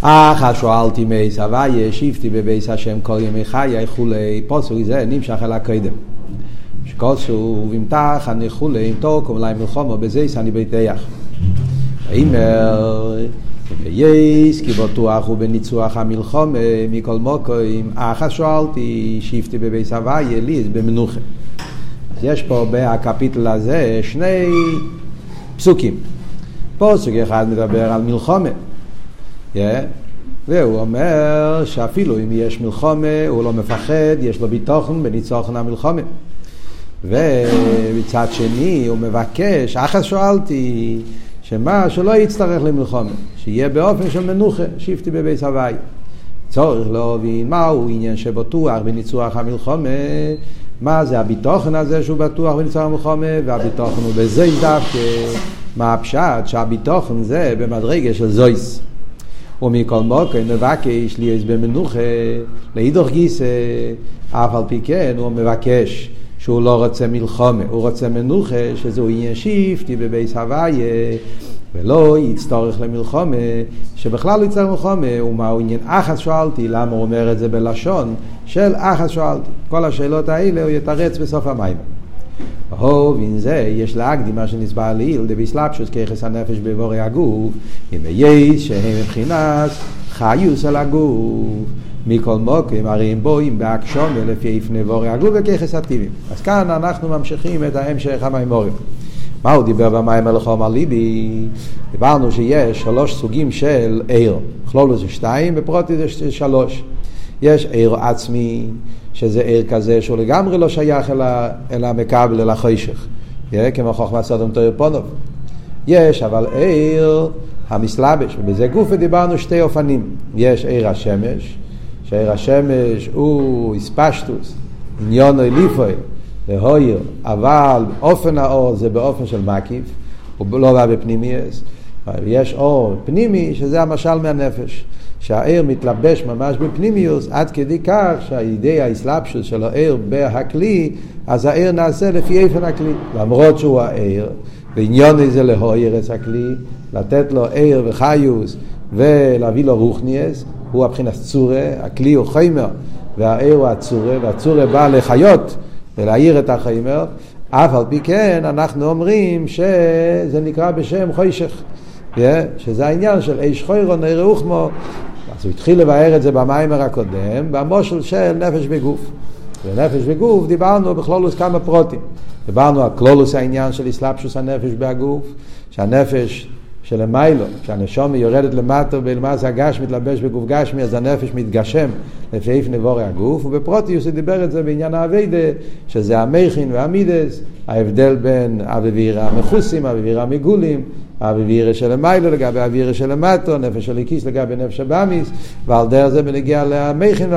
אחא שואלתי מייס הוויה, שיפתי בבייס השם כל ימי חיי כולי, פוסק זה נמשך אל הקודם. שכוסו ומתח אני כולי, אם תוקו אולי מלחומו בזייס אני ביתח. ויאמר יש כי בטוח הוא בניצוח המלחומה מכל מוקוים, אחא שואלתי, שיפתי בבייס הוויה, לי במנוחה. אז יש פה בקפיטל הזה שני פסוקים. פסוק אחד מדבר על מלחומה. והוא אומר שאפילו אם יש מלחומה הוא לא מפחד, יש לו ביטוחן בניצוחן המלחומה. ומצד שני הוא מבקש, אחת שואלתי, שמה, שלא יצטרך למלחומה, שיהיה באופן של מנוחה, שיפטי בבית הוואי. צורך להבין מהו עניין שבטוח בניצוח המלחומה, מה זה הביטוחן הזה שהוא בטוח בניצוח המלחומה, והביטוחן הוא בזה דווקא, מה הפשט שהביטוחן זה במדרגה של זויס. ומכל מוקר מבקש לי במנוחה, לאידוך גיסא, אף על פי כן הוא מבקש שהוא לא רוצה מלחומה, הוא רוצה מנוחה, שזהו עניין שיפטי בבייס הוויה, ולא יצטרך למלחומה, שבכלל לא יצטרך למלחומה, ומהו עניין אחת שואלתי, למה הוא אומר את זה בלשון של אחת שואלתי. כל השאלות האלה הוא יתרץ בסוף המים. הוב אין זה יש להקדים מה שנסבר לעיל דביסלפשוס ככס הנפש בבורי הגוף. אם יש שהם מבחינת חיוס על הגוף. מכל מוקים הרי הם בואים בהקשום לפי איפני בורי הגוף וככס הטיבים. אז כאן אנחנו ממשיכים את ההמשך המימורים. מה הוא דיבר במים הלכום על ליבי? דיברנו שיש שלוש סוגים של עיר, כלולו זה שתיים ופרוטי זה שלוש. יש עיר עצמי, שזה עיר כזה שהוא לגמרי לא שייך אל, אל המקבל, אל החושך, כמו חוכמת סודום תויר פונוב. יש אבל עיר המסלבש, ובזה גוף דיברנו שתי אופנים. יש עיר השמש, שעיר השמש הוא איספשטוס, עניון אליפוי, להויר, אבל אופן האור זה באופן של מקיף, הוא לא בא בפנימייס. יש אור פנימי שזה המשל מהנפש. שהעיר מתלבש ממש בפנימיוס עד כדי כך שהידי האסלאפשוס של העיר בהכלי אז העיר נעשה לפי איפן הכלי. למרות שהוא העיר ועניון זה להועיר את הכלי לתת לו עיר וחיוס ולהביא לו רוחניאס הוא הבחינת צורה, הכלי הוא חיימר והעיר הוא הצורה והצורה בא לחיות ולהעיר את החיימר. אף על פי כן אנחנו אומרים שזה נקרא בשם חוישך שזה העניין של איש חוירו נראה אוכמו אז הוא התחיל לבאר את זה במיימר הקודם, במושל של נפש וגוף. ונפש וגוף דיברנו בכלולוס כמה פרוטים. דיברנו על כלולוס העניין של אסלאפשוס הנפש בהגוף, שהנפש שלמיילו, כשהנשומי יורדת למטה ולמעשה הגש מתלבש בגוף גשמי, אז הנפש מתגשם לפי איף נבורי הגוף, ובפרוטיוס הוא דיבר את זה בעניין האביידה, שזה המכין והמידס, ההבדל בין אביבירה המכוסים, אביבירה המגולים, האווירה של המיילו לגבי האווירה של המטו, נפש של הקיס לגבי נפש הבאמיס, ועל דרך זה בנגיע למכין,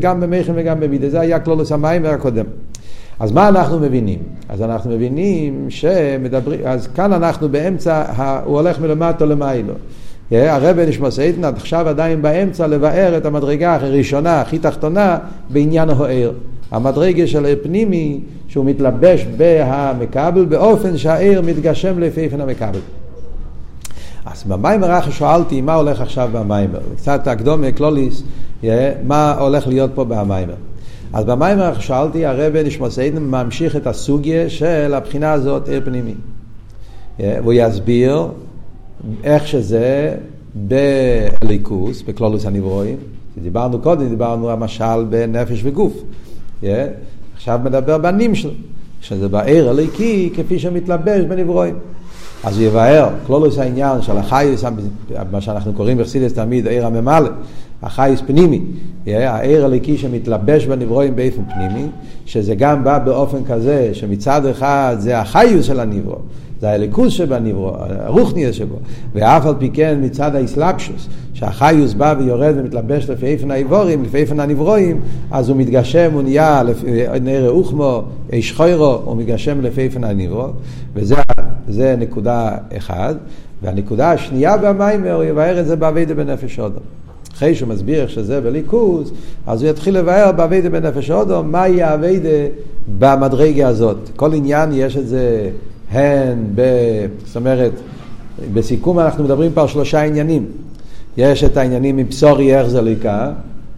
גם במכין וגם במידה. זה היה כלולוס המים הקודם. אז מה אנחנו מבינים? אז אנחנו מבינים שמדברים, אז כאן אנחנו באמצע, הוא הולך מלמטו למיילו. הרבי נשמתו עדן עד עכשיו עדיין באמצע לבאר את המדרגה הראשונה, הכי תחתונה, בעניין האור. המדרגה של הפנימי שהוא מתלבש בהמקבל באופן שהאור מתגשם לפי אופן המקבל. אז במאמר אחת שאלתי מה הולך עכשיו במאמר, קצת הקדמה כללית, מה הולך להיות פה במאמר. אז במאמר אחת שאלתי, הרבי נשמתו עדן ממשיך את הסוגיה של הבחינה הזאת אור פנימי. והוא יסביר איך שזה בליכוס, בקלולוס הנברואים. דיברנו קודם, דיברנו המשל בנפש וגוף. עכשיו מדבר בנים שלו, שזה בעיר הליקי כפי שמתלבש בנברואים. אז הוא יבהר, כלולוס העניין של החייס, מה שאנחנו קוראים בחסידס תמיד, העיר הממלא, החייס פנימי, העיר הליקי שמתלבש בנברואים באופן פנימי, שזה גם בא באופן כזה שמצד אחד זה החיוס של הנברוא, זה הליכוז שבנברוא, הרוחניאס שבו, ואף על פי כן מצד האסלאפשוס, שהחיוס בא ויורד ומתלבש לפי איפן האיבורים, לפי איפן הנברואים, אז הוא מתגשם, הוא נהיה נראה אוכמו, איש חוירו, הוא מתגשם לפי איפן הנברוא, וזה נקודה אחד. והנקודה השנייה במיימר, הוא יבהר את זה באביידה בנפש אודום. אחרי שהוא מסביר איך שזה בליכוז, אז הוא יתחיל לבאר באביידה בנפש אודום, מהי האביידה במדרגה הזאת. כל עניין יש את זה הן, ב, זאת אומרת, בסיכום אנחנו מדברים פה על שלושה עניינים. יש את העניינים מבשורי איך זה ליקה,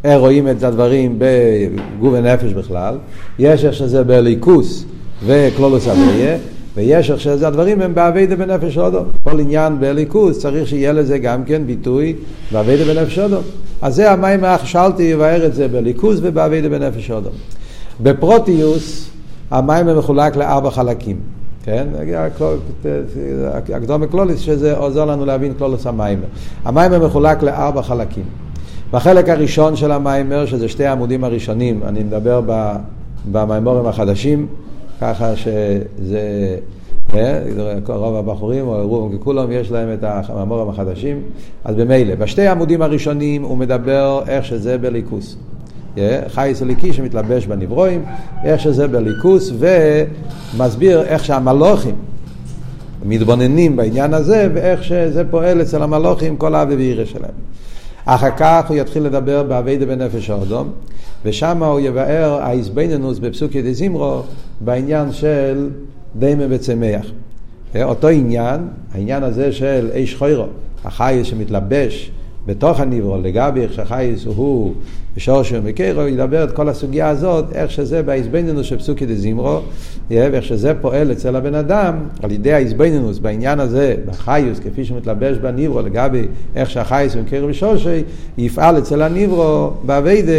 איך רואים את הדברים בגוף ונפש בכלל, יש איך שזה בליכוס וכלולוס אביה, ויש איך שזה הדברים הם באביידה בנפש אודו. כל עניין בליכוס צריך שיהיה לזה גם כן ביטוי בעבודה בנפש האדם. אז זה המאמר אחת שאלתי יבאר את זה באריכות ובעבודה בנפש האדם. בפרטיות המאמר מחולק לארבע חלקים. כן? הקדמה כללית שזה עוזר לנו להבין כללות המאמר. המאמר מחולק לארבע חלקים. בחלק הראשון של המאמר, שזה שתי העמודים הראשונים, אני מדבר במאמרים החדשים, ככה שזה, אה, רוב הבחורים, או רובם ככולם, יש להם את המיימורים החדשים, אז במילא, בשתי העמודים הראשונים הוא מדבר איך שזה בליכוס. חייס אליקי שמתלבש בנברואים, איך שזה בליכוס, ומסביר איך שהמלוכים מתבוננים בעניין הזה, ואיך שזה פועל אצל המלוכים כל האבי ואירא שלהם. אחר כך הוא יתחיל לדבר באביידה בנפש האדום, ושם הוא יבאר האיזבנינוס בפסוקי דזימרו בעניין של דמה וצמח. אותו עניין, העניין הזה של איש חוירו, החייס שמתלבש בתוך הניברו, לגבי איך שהחייס הוא בשורשו ומקרו, ידבר את כל הסוגיה הזאת, איך שזה בהזבנינוס של פסוקי דזימרו, ואיך שזה פועל אצל הבן אדם, על ידי ההזבנינוס בעניין הזה, בחיוס, כפי שמתלבש בניברו, לגבי איך שהחייס ומקרו בשורשו, יפעל אצל הניברו, באביידה,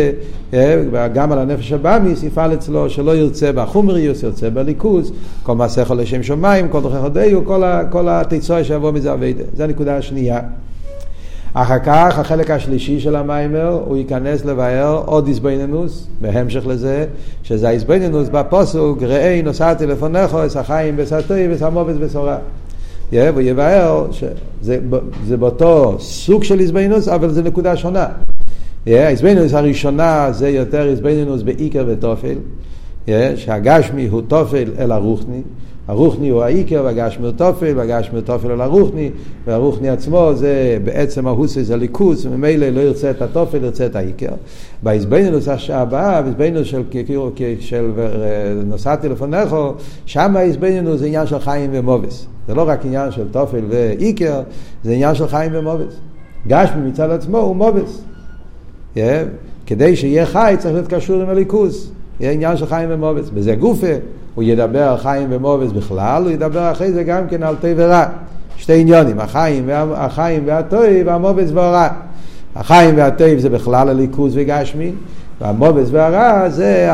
גם על הנפש הבאמיס, יפעל אצלו, שלא ירצה בחומריוס, ירצה בליכוז, כל מעשה חול לשם שמיים, כל דרכי חודיו, כל התיצוי שיבוא מזה אביידה. זו הנקודה השנייה. אחר כך, החלק השלישי של המיימר, הוא ייכנס לבאר עוד איזבנינוס, בהמשך לזה, שזה האיזבנינוס בפוסוק, ראי נוסעתי לפונך, אס החיים בסרטוי וסמובס בסורה. והוא יבאר שזה באותו סוג של איזבנינוס, אבל זה נקודה שונה. האיזבנינוס הראשונה זה יותר איזבנינוס בעיקר ותופל, שהגשמי הוא תופל אל הרוחני. הרוחני הוא העיקר והגשמי הוא תופל, והגשמי הוא תופל על הרוחני, והרוחני עצמו זה בעצם ההוסס הליכוס, וממילא לא ירצה את התופל, ירצה את העיקר. בהזבנינוס הבאה, בהזבנינוס של, של נוסעתי לפונכו, שם ההזבנינוס זה עניין של חיים ומובס. זה לא רק עניין של תופל ועיקר, זה עניין של חיים ומובס. גשמי מצד עצמו הוא מובס. Yeah. כדי שיהיה חי צריך להיות קשור עם הליכוס. יהיה עניין של חיים ומובס. בזה גופה. הוא ידבר על חיים ומובס בכלל, הוא ידבר אחרי זה גם כן על טוב ורע. שתי עניונים, החיים, החיים והטוב והמובס והרע. החיים והטוב זה בכלל הליכוז וגשמי, והמובס והרע זה,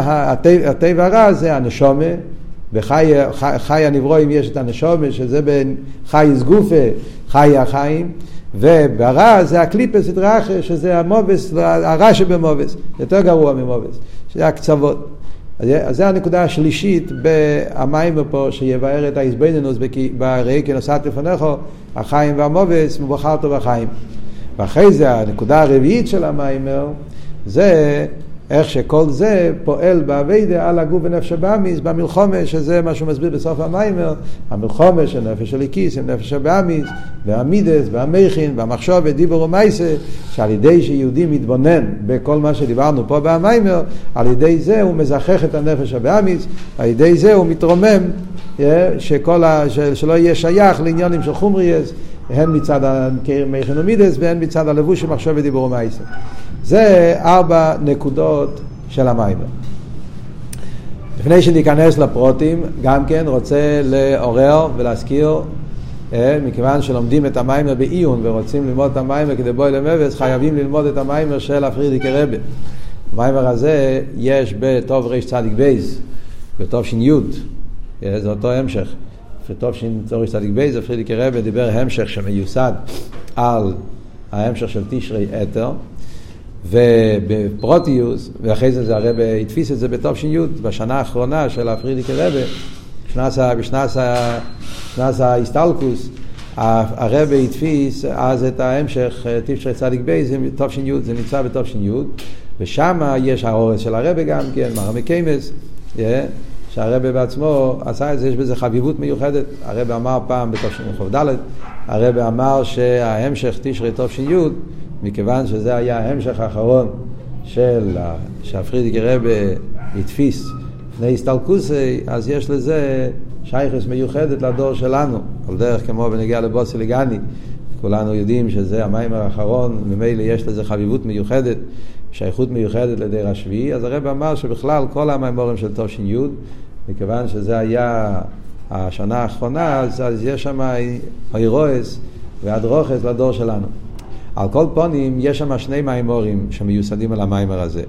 הטוב והרע זה הנשומה, בחי חי הנברואים יש את הנשומה, שזה בין חי גופה, חי החיים, וברע זה הקליפס דרכה, שזה המובס, הרע שבמובס, יותר גרוע ממובס, שזה הקצוות. אז זה הנקודה השלישית במים פה, שיבאר את האיזבנינוס בראי כנוסעת לפניכו, החיים והמובס, מבחרת בחיים. ואחרי זה הנקודה הרביעית של המיימר, זה איך שכל זה פועל באביידה על הגוף ונפש הבאמיס במלחומה, שזה מה שהוא מסביר בסוף המיימר, המלחומה של נפש הליקיס עם נפש הבאמיס, והמידס, והמכין, והמחשוב, ודיבור ומייסה, שעל ידי שיהודי מתבונן בכל מה שדיברנו פה במיימר, על ידי זה הוא מזכח את הנפש הבאמיס, על ידי זה הוא מתרומם, אה, שכל ה, שלא יהיה שייך לעניונים של חומריאס, הן מצד המכין ומידס והן מצד הלבוש של מחשוב ודיבור ומייסה. זה ארבע נקודות של המיימר. לפני שניכנס לפרטים, גם כן רוצה לעורר ולהזכיר, אה, מכיוון שלומדים את המאמר בעיון ורוצים ללמוד את המאמר כדבעי למהוי, חייבים ללמוד את המאמר של ה פריערדיקער רבי. המאמר הזה יש בתרצ"ג בייז, בתש"י, אה, זה אותו המשך. בתרצ"ג בייז, ה פריערדיקער רבי דיבר המשך שמיוסד על ההמשך של תשרי אתר. ובפרטיות, ואחרי זה, זה הרבי הדפיס את זה בתש"י, בשנה האחרונה של ה פריערדיקער רבי, בשנת ההסתלקות, הרבי הדפיס אז את ההמשך, תשרי צדיק בי, זה תש"י, זה נמצא בתש"י, ושם יש הערות של הרבי גם כן, מראי מקומות, שהרבי בעצמו עשה את זה, יש בזה חביבות מיוחדת. הרבי אמר פעם בתש"ד, הרב אמר שההמשך תשרי תש"י מכיוון שזה היה ההמשך האחרון של שהפרידיקי רבה התפיס לפני הסטלקוסי, אז יש לזה שייכס מיוחדת לדור שלנו, על דרך כמו בנגיע לבוסי לגני, כולנו יודעים שזה המים האחרון, ממילא יש לזה חביבות מיוחדת, שייכות מיוחדת לדיר השביעי, אז הרב אמר שבכלל כל המימורים של תוש"י, מכיוון שזה היה השנה האחרונה, אז, אז יש שם הירועס והדרוכס לדור שלנו. על כל פונים, יש שם שני מימורים שמיוסדים על המיימר הזה.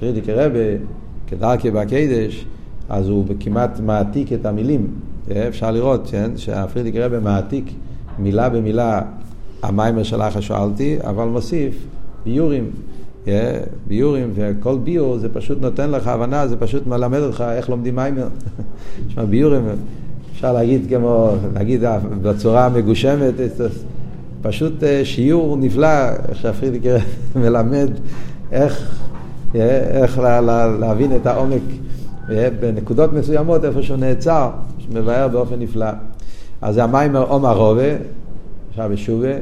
פרידיק רבה, כדרכי בקדש, אז הוא כמעט מעתיק את המילים. אפשר לראות, כן, שהפרידיק רבה מעתיק מילה במילה המיימר של אחר שואלתי, אבל מוסיף ביורים, ביורים, וכל ביור זה פשוט נותן לך הבנה, זה פשוט מלמד אותך איך לומדים מיימר. תשמע, ביורים, אפשר להגיד כמו, להגיד בצורה מגושמת, פשוט אה, שיעור נפלא, איך שהפרידיקר מלמד איך, איך לה, לה, להבין את העומק בנקודות מסוימות, איפה שהוא נעצר, שמבאר באופן נפלא. אז זה המיימר עומר רובה, עכשיו בשובה,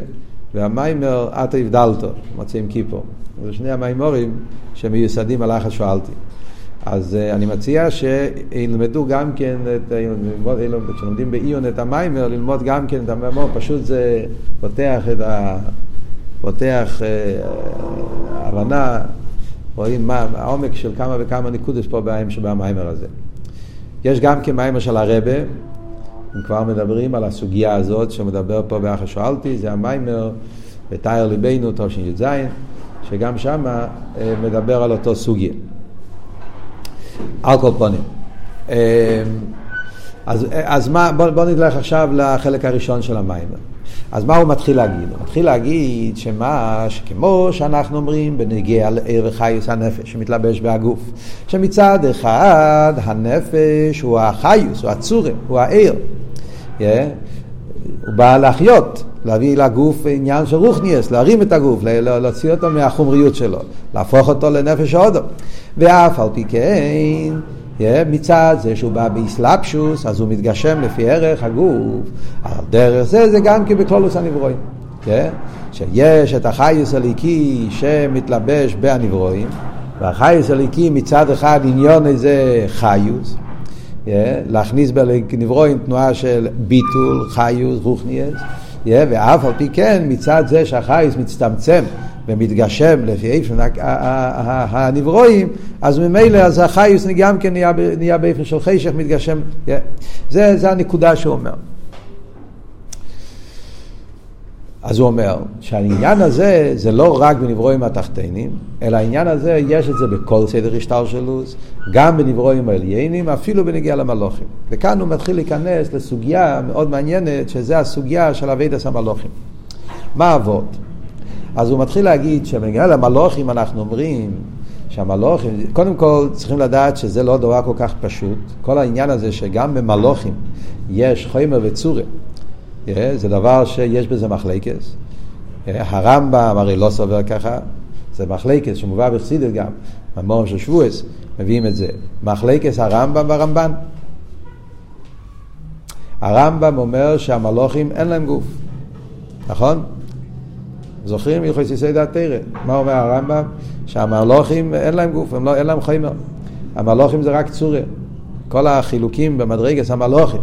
והמיימר עטו הבדלתו, מוצאים כיפו. זה שני המיימורים שמיוסדים על אחת שואלתי. אז uh, אני מציע שילמדו גם כן, את, כשלומדים בעיון את המיימר, ללמוד גם כן את המיימר, פשוט זה פותח את ה... פותח uh, הבנה, רואים מה העומק של כמה וכמה נקודות פה במיימר הזה. יש גם כן מיימר של הרבה, אם כבר מדברים על הסוגיה הזאת שמדבר פה באחר שואלתי, זה המיימר בתאר ליבנו תשי"ז, שגם שמה uh, מדבר על אותו סוגיה. על כל פונים. אז, אז מה, בוא, בוא נלך עכשיו לחלק הראשון של המים. אז מה הוא מתחיל להגיד? הוא מתחיל להגיד שמה, שכמו שאנחנו אומרים בנגיע לעיר וחיוס הנפש שמתלבש בהגוף, שמצד אחד הנפש הוא החיוס, הוא הצורם, הוא העיר. Yeah. הוא בא להחיות, להביא לגוף עניין של רוחניאס, להרים את הגוף, להוציא אותו מהחומריות שלו, להפוך אותו לנפש ההודו. ואף על פי כן, מצד זה שהוא בא באסלאפשוס, אז הוא מתגשם לפי ערך הגוף. על דרך זה, זה גם כן בכלולוס הנברואים. שיש את החייס הליקי שמתלבש בהנברואים, והחייס הליקי מצד אחד עניון איזה חיוס, להכניס בנברואים תנועה של ביטול, חיוס, רוחניאס, ואף על פי כן מצד זה שהחייס מצטמצם ומתגשם לפי איפה הנברואים, אז ממילא אז החיוס גם כן נהיה, באיפה של חשך, מתגשם. זה הנקודה שהוא אומר. אז הוא אומר שהעניין הזה זה לא רק בנברואים התחתנים, אלא העניין הזה יש את זה בכל סדר השטר של לוז, גם בנברואים העליינים, אפילו בנגיע למלוכים. וכאן הוא מתחיל להיכנס לסוגיה מאוד מעניינת, שזה הסוגיה של אבידס המלוכים. מה אבות? אז הוא מתחיל להגיד שבנגיע למלוכים אנחנו אומרים שהמלוכים, קודם כל צריכים לדעת שזה לא דבר כל כך פשוט. כל העניין הזה שגם במלוכים יש חומר וצורה, זה דבר שיש בזה מחלקס. הרמב"ם הרי לא סובר ככה, זה מחלקס שמובא בחסידת גם, במורים של שבועס מביאים את זה. מחלקס הרמב"ם והרמב"ן. הרמב"ם אומר שהמלוכים אין להם גוף, נכון? זוכרים הלכות יסי דעת תרא. מה אומר הרמב"ם? שהמלוכים אין להם גוף, לא, אין להם חומר. המלוכים זה רק צורה. כל החילוקים במדרגס המלוכים,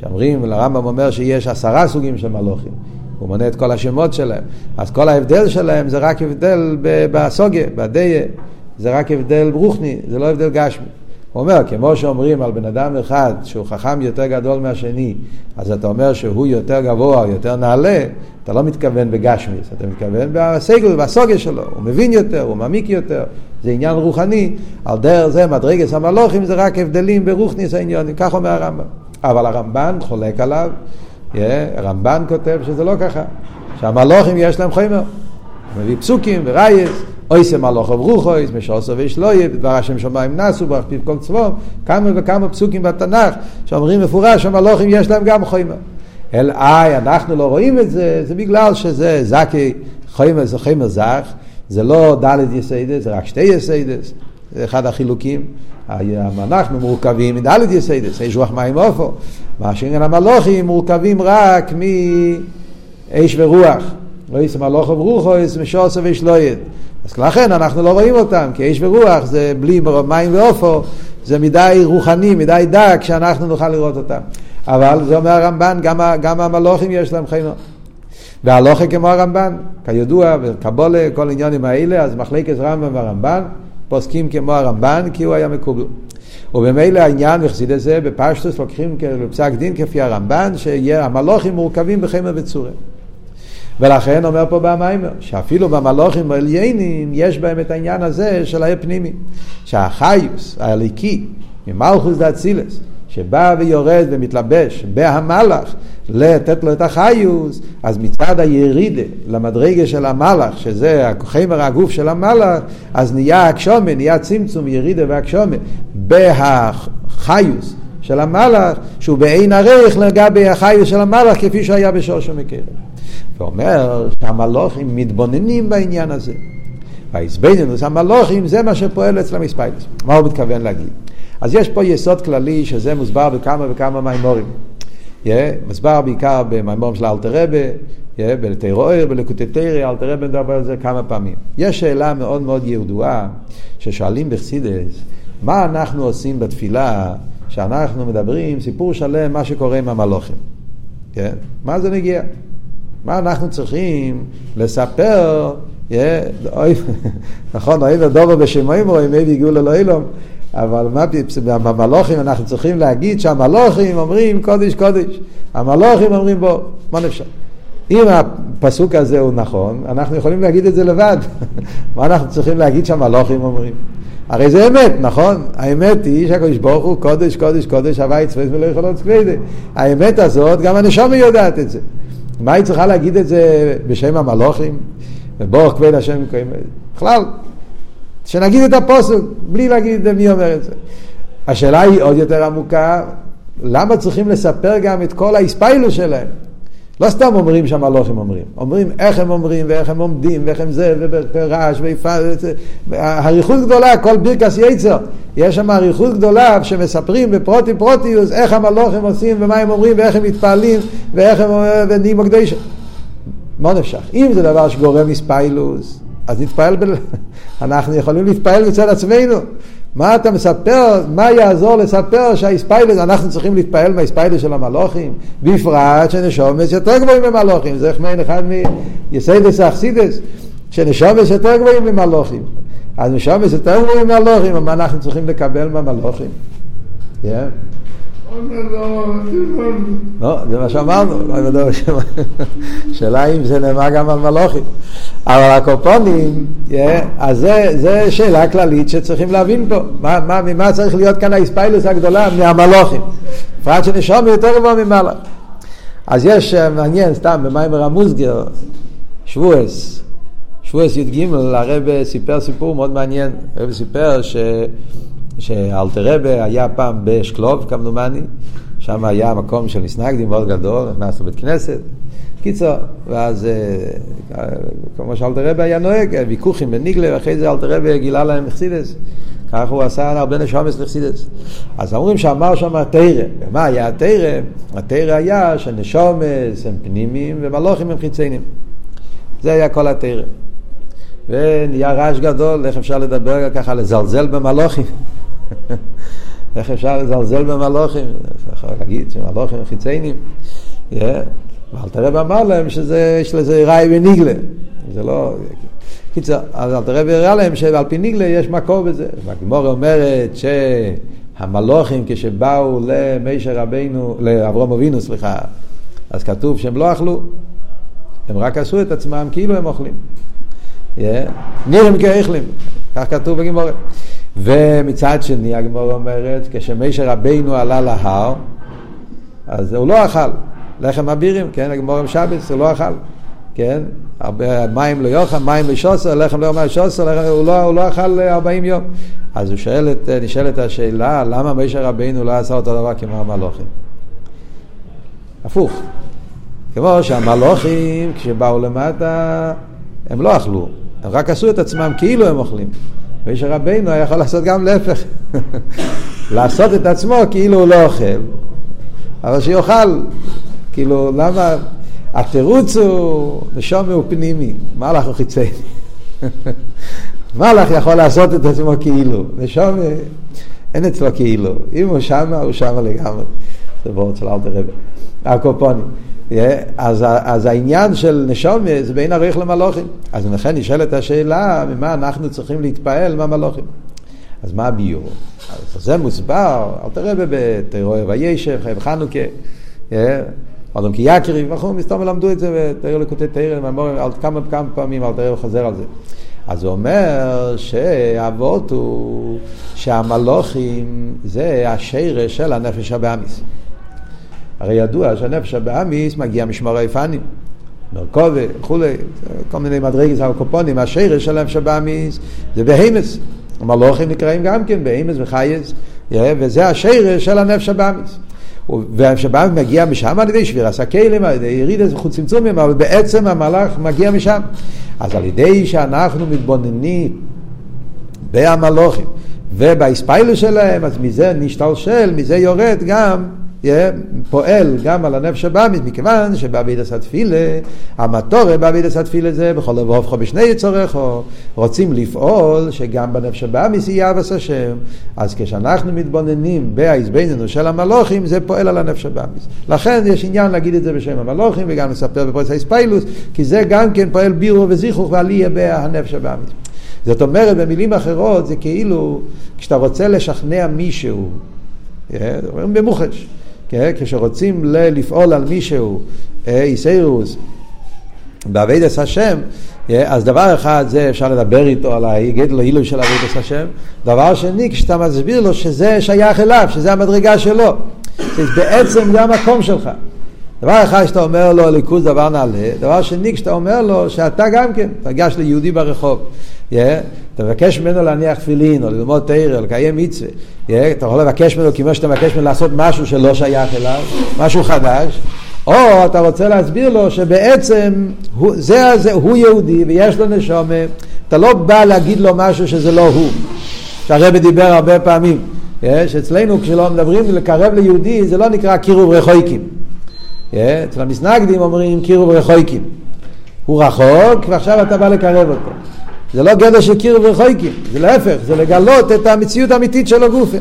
שאומרים, הרמב"ם אומר שיש עשרה סוגים של מלוכים. הוא מונה את כל השמות שלהם. אז כל ההבדל שלהם זה רק הבדל בסוגיה, בדיה. זה רק הבדל ברוכני, זה לא הבדל גשמי. הוא אומר, כמו שאומרים על בן אדם אחד שהוא חכם יותר גדול מהשני, אז אתה אומר שהוא יותר גבוה, יותר נעלה, אתה לא מתכוון בגשמיס, אתה מתכוון בסגל, בסוגיה שלו, הוא מבין יותר, הוא מעמיק יותר, זה עניין רוחני, על דרך זה מדרגס המלוכים זה רק הבדלים ברוכניס העניונים, כך אומר הרמב"ם. אבל הרמב"ן חולק עליו, הרמב"ן כותב שזה לא ככה, שהמלאכים יש להם חומר, מביא פסוקים וראיות, עושה מלאכיו רוחות, משרתיו אש לוהט, בדבר השם שמיים נעשו, וברוח פיו כל צבאם, כמה וכמה פסוקים בתנ"ך, שאומרים מפורש שהמלאכים יש להם גם חומר. אלא מאי, אנחנו לא רואים את זה, זה בגלל שזה זך החומר, זה חומר זך, זה לא דלת יסודות, זה רק שתי יסודות, זה אחד החילוקים. אנחנו מורכבים מדלת יסיידס, יש רוח מים אופו. מה שאין המלוכים מורכבים רק מאש ורוח. לא יסם הלוך וברוכו, יסם שוסו וישלויד. אז לכן אנחנו לא רואים אותם, כי אש ורוח זה בלי מים ואופו, זה מדי רוחני, מדי דק, שאנחנו נוכל לראות אותם. אבל זה אומר הרמב"ן, גם, גם המלוכים יש להם חיים. והלוכה כמו הרמב"ן, כידוע, בקבולה, כל העניינים האלה, אז מחלקת רמב"ם והרמב"ן פוסקים כמו הרמב"ן, כי הוא היה מקובל. ובמילא העניין בחסידס זה, בפשטוס לוקחים פסק דין כפי הרמב"ן, שהמלוכים מורכבים בחמר וצורה. ולכן אומר פה במיימר, שאפילו במלוכים העליינים יש בהם את העניין הזה של הפנימי. שהחיוס, הליקי, ממלכוס דאצילס, שבא ויורד ומתלבש בהמלאך לתת לו את החיוס, אז מצד הירידה למדרגה של המלאך, שזה חמר הגוף של המלאך, אז נהיה הקשומה, נהיה צמצום ירידה והקשומה בהחיוס של המלאך, שהוא בעין ערך לגבי החיוס של המלאך כפי שהיה בשורשו מקרב. ואומר שהמלוכים מתבוננים בעניין הזה. והעזבנינוס המלוכים זה מה שפועל אצל המספיילס. מה הוא מתכוון להגיד? אז יש פה יסוד כללי שזה מוסבר בכמה וכמה מימורים. מוסבר בעיקר במימורים של אלתר רבה, yeah, בלתירואר, בלקוטי תירי, אלתר רבה מדבר על זה כמה פעמים. יש שאלה מאוד מאוד ידועה, ששואלים בחסידס, מה אנחנו עושים בתפילה שאנחנו מדברים סיפור שלם מה שקורה עם המלוכים. כן? מה זה נגיע? מה אנחנו צריכים לספר, נכון, אוי ודובר בשם אמרו, מי הגיעו לאלוהים, אבל מה, במלוכים אנחנו צריכים להגיד שהמלוכים אומרים קודש קודש, המלוכים אומרים בו, מה נפשע? אם הפסוק הזה הוא נכון, אנחנו יכולים להגיד את זה לבד. מה אנחנו צריכים להגיד שהמלוכים אומרים? הרי זה אמת, נכון? האמת היא שהקדוש ברוך הוא קודש, קודש, קודש, הווי צפס ולא יכול להיות צפיידה. האמת הזאת, גם הנשמה יודעת את זה. מה היא צריכה להגיד את זה בשם המלוכים? וברוך כבד השם מקיים בכלל, שנגיד את הפוסק בלי להגיד מי אומר את זה. השאלה היא עוד יותר עמוקה, למה צריכים לספר גם את כל האספיילוס שלהם? לא סתם אומרים שהמלוכים אומרים, אומרים איך הם אומרים ואיך הם עומדים ואיך הם זה וברעש ויפה, אריכות גדולה, כל בירקס יצר, יש שם אריכות גדולה שמספרים בפרוטי פרוטיוס איך המלוכים עושים ומה הם אומרים ואיך הם מתפעלים ואיך הם ונהיים הקדושה. מה נפשך? אם זה דבר שגורם מספיילוס, אז נתפעל, ב... אנחנו יכולים להתפעל מצד עצמנו. מה אתה מספר, מה יעזור לספר שהאיספיילוס, אנחנו צריכים להתפעל מהאיספיילוס של המלוכים, בפרט שנשומס יותר גבוהים ממלוכים, זה חמיין אחד מיסיידס אכסידס, שנשומס יותר גבוהים ממלוכים. אז נשומס יותר גבוהים ממלוכים, מה אנחנו צריכים לקבל מהמלוכים? Yeah. לא, זה מה שאמרנו, שאלה אם זה נאמר גם על מלוכים. אבל הקופונים, אז זה שאלה כללית שצריכים להבין פה. ממה צריך להיות כאן האספיילוס הגדולה? מהמלוכים. בפרט שנשום יותר גבוה ממעלה. אז יש, אה, מעניין, סתם, במיימר המוסגר, שבועס, שבועס י"ג, הרב סיפר סיפור מאוד מעניין. הרב סיפר ש... שאלתרבה היה פעם באשקלוב, כמדומני, שם היה מקום של מסנגדים מאוד גדול, נכנס לבית כנסת. קיצר, ואז אה, כמו שאלתרבה היה נוהג, ויכוחים בניגלה, ואחרי זה אלתרבה גילה להם אכסידס. כך הוא עשה הרבה נשומס לחסידס. אז אומרים שאמר שם התרא. ומה היה התרא? התרא היה שנשומס הם פנימיים ומלוכים הם חיציינים. זה היה כל התרא. ונהיה רעש גדול, איך אפשר לדבר ככה, לזלזל במלוכים. איך אפשר לזלזל במלוכים? אפשר להגיד שמלוכים חיציינים. ואל תראה אמר להם שיש לזה ראי וניגלה. זה לא... קיצר, אז אל תראה הראה להם שעל פי ניגלה יש מקור בזה. והגמור אומרת שהמלוכים כשבאו למישר רבינו, לאברום אבינו, סליחה, אז כתוב שהם לא אכלו. הם רק עשו את עצמם כאילו הם אוכלים. נראים כאכלים, כך כתוב בגמור. ומצד שני הגמור אומרת, כשמישר רבינו עלה להר, אז הוא לא אכל. לחם אבירים, כן, הגמור עם שבס, הוא לא אכל, כן, הרבה מים לא יאכל, מים לשוסר, לחם לא יאכל שוסר, הוא לא, הוא לא אכל 40 יום. אז הוא שואל את, נשאלת השאלה, למה מישר רבינו לא עשה אותו דבר כמו המלוכים? הפוך. כמו שהמלוכים, כשבאו למטה, הם לא אכלו, הם רק עשו את עצמם כאילו הם אוכלים. מישר רבינו היה יכול לעשות גם להפך. לעשות את עצמו כאילו הוא לא אוכל, אבל שיאכל כאילו, למה... התירוץ הוא, נשום הוא פנימי, מלאך הוא חיצי. מלאך יכול לעשות את עצמו כאילו, נשום אין אצלו כאילו, אם הוא שמה, הוא שמה לגמרי. זה וורד של אלתר רבי. הקופונים. אז, אז העניין של נשומה זה בין ערך למלוכים. אז לכן נשאלת השאלה, ממה אנחנו צריכים להתפעל מהמלוכים. אז מה הביור? אז זה מוסבר, אל תראה בתיאוריה וישב, חייב חנוכה, אדם כי יקרי, וכו', מסתום למדו את זה בתיאוריה לקוטי תיאוריה, על כמה כמה פעמים אל תראה וחוזר על זה. אז הוא אומר שהאבות הוא שהמלוכים זה השרש של הנפש הבאמיס. הרי ידוע שהנפש הבאמיס מגיע משמורי פנים, מרכובה וכולי, כל מיני מדרגס הקופונים, השרש של הנפש הבאמיס זה בהמס. המלוכים נקראים גם כן בהמס וחייס, וזה השרש של הנפש הבאמיס. והשבת מגיע משם על ידי שבירת הכלים, על ידי ירידת צמצומים, אבל בעצם המלאך מגיע משם. אז על ידי שאנחנו מתבוננים בהמלוכים ובאספיילוס שלהם, אז מזה נשתלשל, מזה יורד גם פועל גם על הנפש הבאמיס, מכיוון שבאבידס התפילה, המטורת באבידס התפילה זה בכל לבובכו בשני יצורכו, רוצים לפעול שגם בנפש הבאמיס יהיה אבס השם, אז כשאנחנו מתבוננים בהעזבננו של המלוכים, זה פועל על הנפש הבאמיס. לכן יש עניין להגיד את זה בשם המלוכים, וגם לספר בפרס האספיילוס, כי זה גם כן פועל בירו וזיכוך ועלייה בהנפש הבאמיס. זאת אומרת, במילים אחרות, זה כאילו, כשאתה רוצה לשכנע מישהו, במוחש. כן? כשרוצים לפעול על מישהו, איסיירוס, בעבידת השם, אז דבר אחד זה אפשר לדבר איתו על הגדל ההילוי של עבידת השם, דבר שני כשאתה מסביר לו שזה שייך אליו, שזה המדרגה שלו, בעצם זה המקום שלך. דבר אחד שאתה אומר לו ליכוז דבר נעלה, דבר שני כשאתה אומר לו שאתה גם כן, תרגש ליהודי ברחוב, yeah, תבקש ממנו להניח תפילין או ללמוד תרא, לקיים מצווה, yeah, אתה יכול לבקש ממנו כמו שאתה מבקש ממנו לעשות משהו שלא שייך אליו, משהו חדש, או אתה רוצה להסביר לו שבעצם הוא, זה, זה, הוא יהודי ויש לו נשומה, אתה לא בא להגיד לו משהו שזה לא הוא, שהרבא דיבר הרבה פעמים, yeah, שאצלנו כשלא מדברים לקרב ליהודי זה לא נקרא קירוב רחויקים אצל המסנגדים אומרים קירוב רחויקים. הוא רחוק ועכשיו אתה בא לקרב אותו. זה לא גדר של קירוב רחויקים, זה להפך, זה לגלות את המציאות האמיתית של הגופה.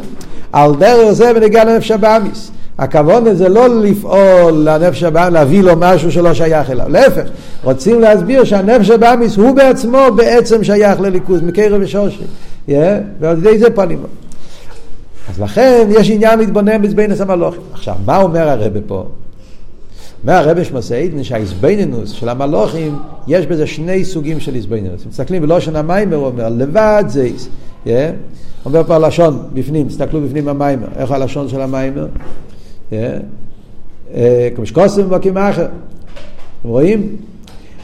על דרך זה בנגיע לנפש הבאמיס. הכוון זה לא לפעול לנפש הבאמיס, להביא לו משהו שלא שייך אליו. להפך, רוצים להסביר שהנפש הבאמיס הוא בעצמו בעצם שייך לליכוז, מקרב ושושי. Yeah, ועל ידי זה פועלים. אז לכן יש עניין להתבונן בזבנס המלוכים. עכשיו, מה אומר הרבה פה? אומר הרבי שמסעידן שהאיזבנינוס של המלוכים, יש בזה שני סוגים של איזבנינוס. מסתכלים בלושן המיימר, הוא אומר, לבד זה איז. Yeah. אומר פה הלשון בפנים, תסתכלו בפנים המיימר, איך הלשון של המיימר? Yeah. Uh, כמו שקוסם ובקים אחר. רואים?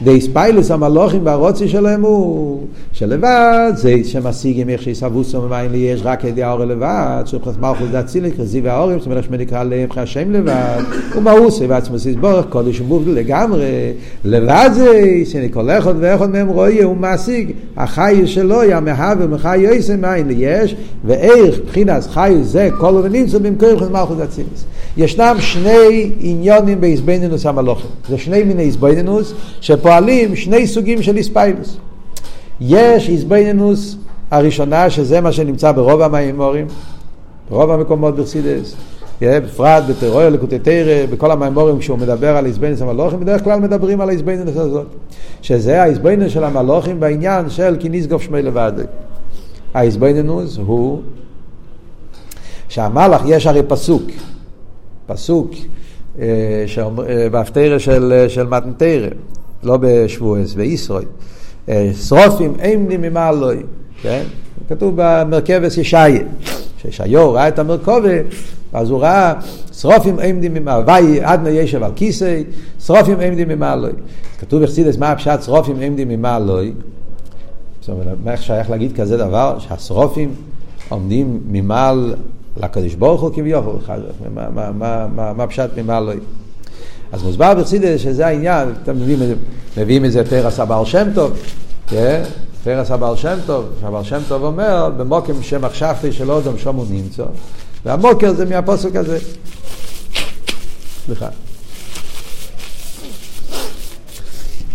דאיספיילוס המלוכים והרוצי שלהם הוא שלבד זה שמשיגים איך שיסבוסו ממים לי יש רק ידי האור לבד שופחס מלכוס דאציליק רזיב האורים זאת אומרת שנקרא להם השם לבד ומאוסי ועצמוס יסבורך קודש ומובדל לגמרי לבד זה שאני כל אחד ואחד מהם רואה הוא משיג החי שלו ימהב ומחי יויסם מים לי יש ואיך מבחינת חי זה כל ונמצא במקום חס מלכוס דאציליק ישנם שני עניונים באיזבנינוס המלוכים זה שני מיני איזבנינוס שפה פועלים שני סוגים של איספיילוס. יש איסבייננוס הראשונה, שזה מה שנמצא ברוב המימורים, ברוב המקומות ברסידס, בפרט בטרור, לקוטי תרא, בכל המימורים כשהוא מדבר על איסבייננוס המלוכים, בדרך כלל מדברים על האיסבייננוס הזאת, שזה האיסבייננוס של המלוכים בעניין של כי נסגוף שמי לבד. האיסבייננוס הוא שהמלאך יש הרי פסוק, פסוק אה, אה, בהפטרה של, של מתנתרא, לא בשבועס, בישראל. אה, שרופים עמדים ממעלוי, כן? כתוב במרכבס ישעיה. כשישעיו ראה את המרכובה, אז הוא ראה שרופים עמדים ממעלוי, עדנה ישב על כיסא, שרופים עמדים ממעלוי. כתוב בחסידס מה הפשט שרופים עמדים ממעלוי. זאת אומרת, איך שייך להגיד כזה דבר, שהשרופים עומדים ממעל לקדוש ברוך הוא כביכול, מה הפשט ממעלוי? אז מוסבר בחסידס שזה העניין, אתם מביאים, מביאים את זה תרס הבעל שם טוב, כן? תרס הבעל שם טוב, שהבעל שם טוב אומר, במוקם שמחשבתי של אודום שום הוא נמצא, והמוקר זה מהפוסק הזה. סליחה.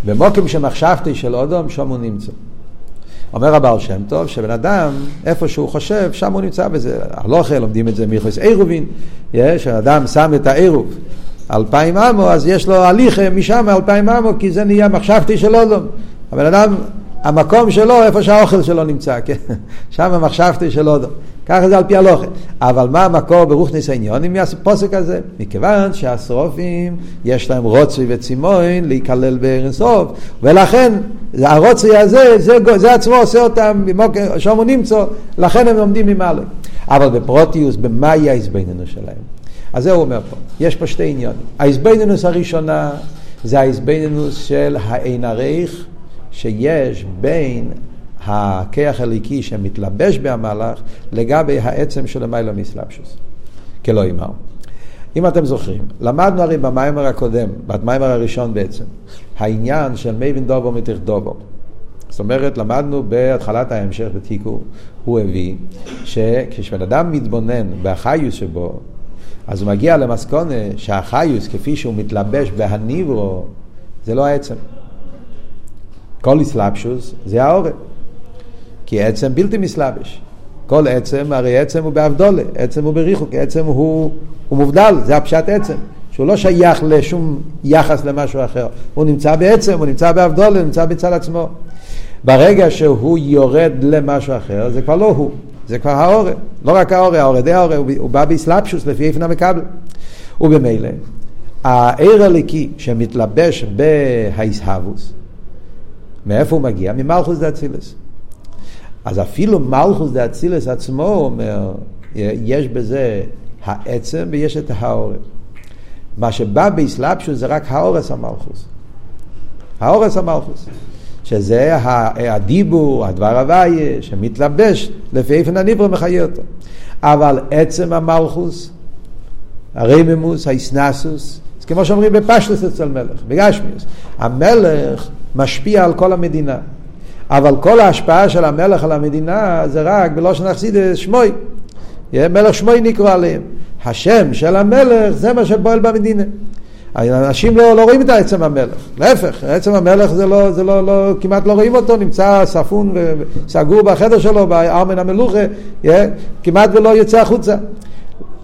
במוקם שמחשבתי של אודום שום הוא נמצא. אומר הבעל שם טוב, שבן אדם, איפה שהוא חושב, שם הוא נמצא בזה. הלוכה, לומדים את זה מיחוס עירובין, שאדם שם את העירוב אלפיים אמו, אז יש לו הליך משם אלפיים אמו, כי זה נהיה מחשבתי של אודום. הבן אדם, המקום שלו, איפה שהאוכל שלו נמצא, כן? שם מחשבתי של אודום. ככה זה על פי הלוכת. אבל מה המקור ברוך ניס העניונים מהפוסק הזה? מכיוון שהשרופים יש להם רוצוי וצימון להיכלל בארנסוף, ולכן הרוצוי הזה, זה, זה עצמו עושה אותם, הוא נמצא, לכן הם לומדים ממעלה. אבל בפרוטיוס, במאי ההזבננו שלהם? אז זה הוא אומר פה. יש פה שתי עניונים. ההזבנינוס הראשונה זה ההזבנינוס של האין עריך שיש בין הכיח הליקי שמתלבש בהמלאך לגבי העצם של המילה מסלבשוס. כלא אימר. אם אתם זוכרים, למדנו הרי במיימר הקודם, במיימר הראשון בעצם, העניין של מבין דובו מתך דובו. זאת אומרת, למדנו בהתחלת ההמשך בתיקו, הוא הביא שכשבן אדם מתבונן בחיוס שבו, אז הוא מגיע למסקונה שהחיוס כפי שהוא מתלבש בהניברו, זה לא העצם. כל אסלאפשוס זה העורף. כי עצם בלתי מסלבש. כל עצם, הרי עצם הוא באבדולה, עצם הוא בריחוק, עצם הוא, הוא מובדל, זה הפשט עצם. שהוא לא שייך לשום יחס למשהו אחר. הוא נמצא בעצם, הוא נמצא באבדולה, הוא נמצא בצד עצמו. ברגע שהוא יורד למשהו אחר, זה כבר לא הוא, זה כבר האורא. לא רק האורא, האורא די האורא, הוא, הוא בא באסלאפשוס לפי איפן המקבל. ובמילא, העיר הליקי שמתלבש בהאיסהבוס, מאיפה הוא מגיע? ממלכוס דאצילס. אז אפילו מלכוס דאצילס עצמו אומר, יש בזה העצם ויש את האורם. מה שבא באסלאפשוס זה רק האורס המלכוס. האורס המלכוס. שזה הדיבור, הדבר הוויה, שמתלבש לפי איפן הניברו מחיה אותו. אבל עצם המלכוס, הרממוס, האיסנסוס, זה כמו שאומרים בפשטוס אצל מלך, בגשמיוס. המלך משפיע על כל המדינה. אבל כל ההשפעה של המלך על המדינה זה רק בלושן אכסידס שמוי. מלך שמוי נקרא עליהם. השם של המלך זה מה שפועל במדינה. אנשים לא, לא רואים את עצם המלך, להפך, עצם המלך זה לא, זה לא, לא, כמעט לא רואים אותו, נמצא ספון וסגור בחדר שלו, בארמן המלוכה, כמעט ולא יוצא החוצה.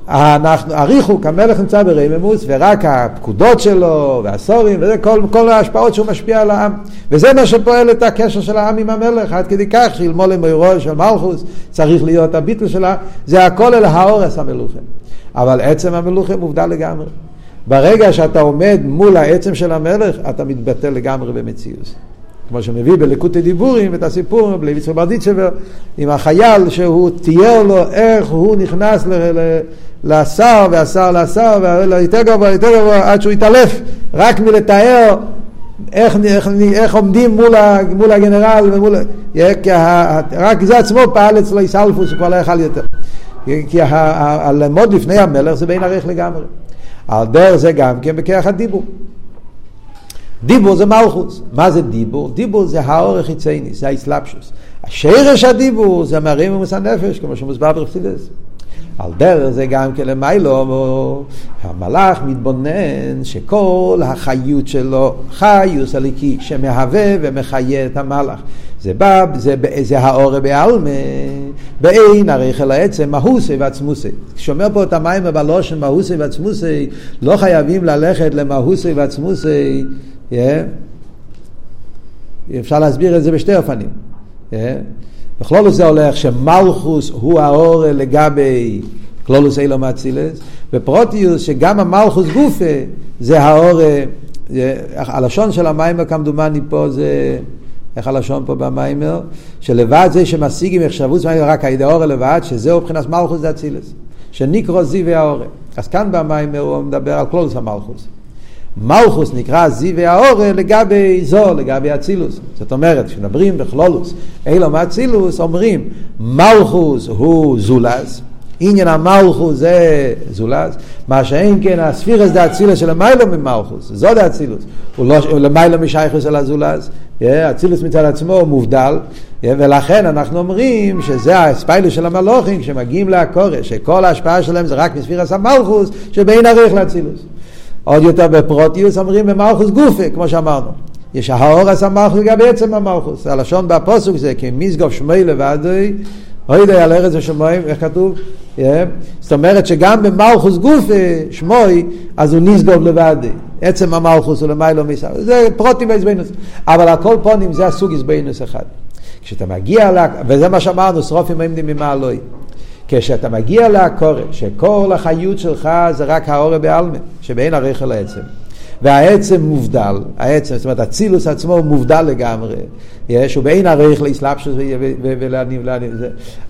אנחנו, הריחוק, המלך נמצא ברממוס, ורק הפקודות שלו, והסורים, וזה כל, כל ההשפעות שהוא משפיע על העם. וזה מה שפועל את הקשר של העם עם המלך, עד כדי כך שילמול למוירו של מלכוס, צריך להיות הביטל שלה, זה הכל אל האורס המלוכים. אבל עצם המלוכים מובדל לגמרי. ברגע שאתה עומד מול העצם של המלך, אתה מתבטל לגמרי במציאות. כמו שמביא בלקוטי דיבורים את הסיפור בלוויצר ברדיצ'בר עם החייל שהוא תיאר לו איך הוא נכנס לשר והשר לשר ויותר גבוה יותר גבוה עד שהוא התעלף רק מלתאר איך, איך, איך עומדים מול, ה, מול הגנרל ומול, כי ה, רק זה עצמו פעל אצלו איסלפוס הוא כבר לא יכל יותר כי הלמוד לפני המלך זה בין ערך לגמרי על דרך זה גם כן בכרך הדיבור דיבור זה מלכוס. מה זה דיבור? דיבור זה האורך חיצייני, זה האסלאפשוס. השרש הדיבור זה מרים ומוס הנפש, כמו שמוסבר ברפסידס. על דרך זה גם כן למיילו, המלאך מתבונן שכל החיות שלו, חיוס הליקי, שמהווה ומחיה את המלאך. זה בא, זה, זה האורה בעלמה, באין הרייכל העצם, מהוסי ועצמוסי. שומר פה את המים בלושן מהוסי ועצמוסי, לא חייבים ללכת למהוסי ועצמוסי. אפשר להסביר את זה בשתי אופנים. בכלולוס זה הולך שמלכוס הוא האור לגבי כלולוס אילו מאצילס, ופרוטיוס שגם המלכוס גופה זה האור, הלשון של המיימר כמדומני פה זה, איך הלשון פה במיימר? שלבד זה שמשיגים מחשבות רק הידי אור לבד, שזהו מבחינת מלכוס זה אצילס, שניקרו זיו האור. אז כאן במיימר הוא מדבר על כלולוס המלכוס. מלכוס נקרא זיווי האורל לגבי זו, לגבי אצילוס. זאת אומרת, כשמדברים בכלולוס, אילום אצילוס, אומרים מלכוס הוא זולז, עניין המלכוס זה זולז, מה שאין כן הספירס דה אצילוס של המיילו ממלכוס, זו דה אצילוס, הוא לא, למיילו משייכוס של הזולז, אצילוס מצד עצמו הוא מובדל, ולכן אנחנו אומרים שזה הספיילוס של המלוכים, כשמגיעים להקורש, שכל ההשפעה שלהם זה רק מספירס המלכוס, שבין ערך לאצילוס. עוד יותר בפרוטיוס אומרים במלכוס גופה, כמו שאמרנו. יש האורס המלכוס לגבי עצם המלכוס. הלשון בפוסוק זה כמסגוף שמי לבדוי, אוי יודע על ארץ ושמיים, איך כתוב? זאת אומרת שגם במלכוס גוף שמוי, אז הוא נסגוב לבד. עצם המלכוס הוא למיילו מיסה. זה פרוטים בעזבנוס. אבל על כל פונים זה הסוג עזבנוס אחד. כשאתה מגיע, לה, וזה מה שאמרנו, שרופים עמדים ממעלוי. כשאתה מגיע לעקורת, שכל החיות שלך זה רק האורה בעלמה, שבאין הרכל העצם. והעצם מובדל, העצם, זאת אומרת הצילוס עצמו הוא מובדל לגמרי, יש, הוא באין ערך לאסלאפשוס ולענים,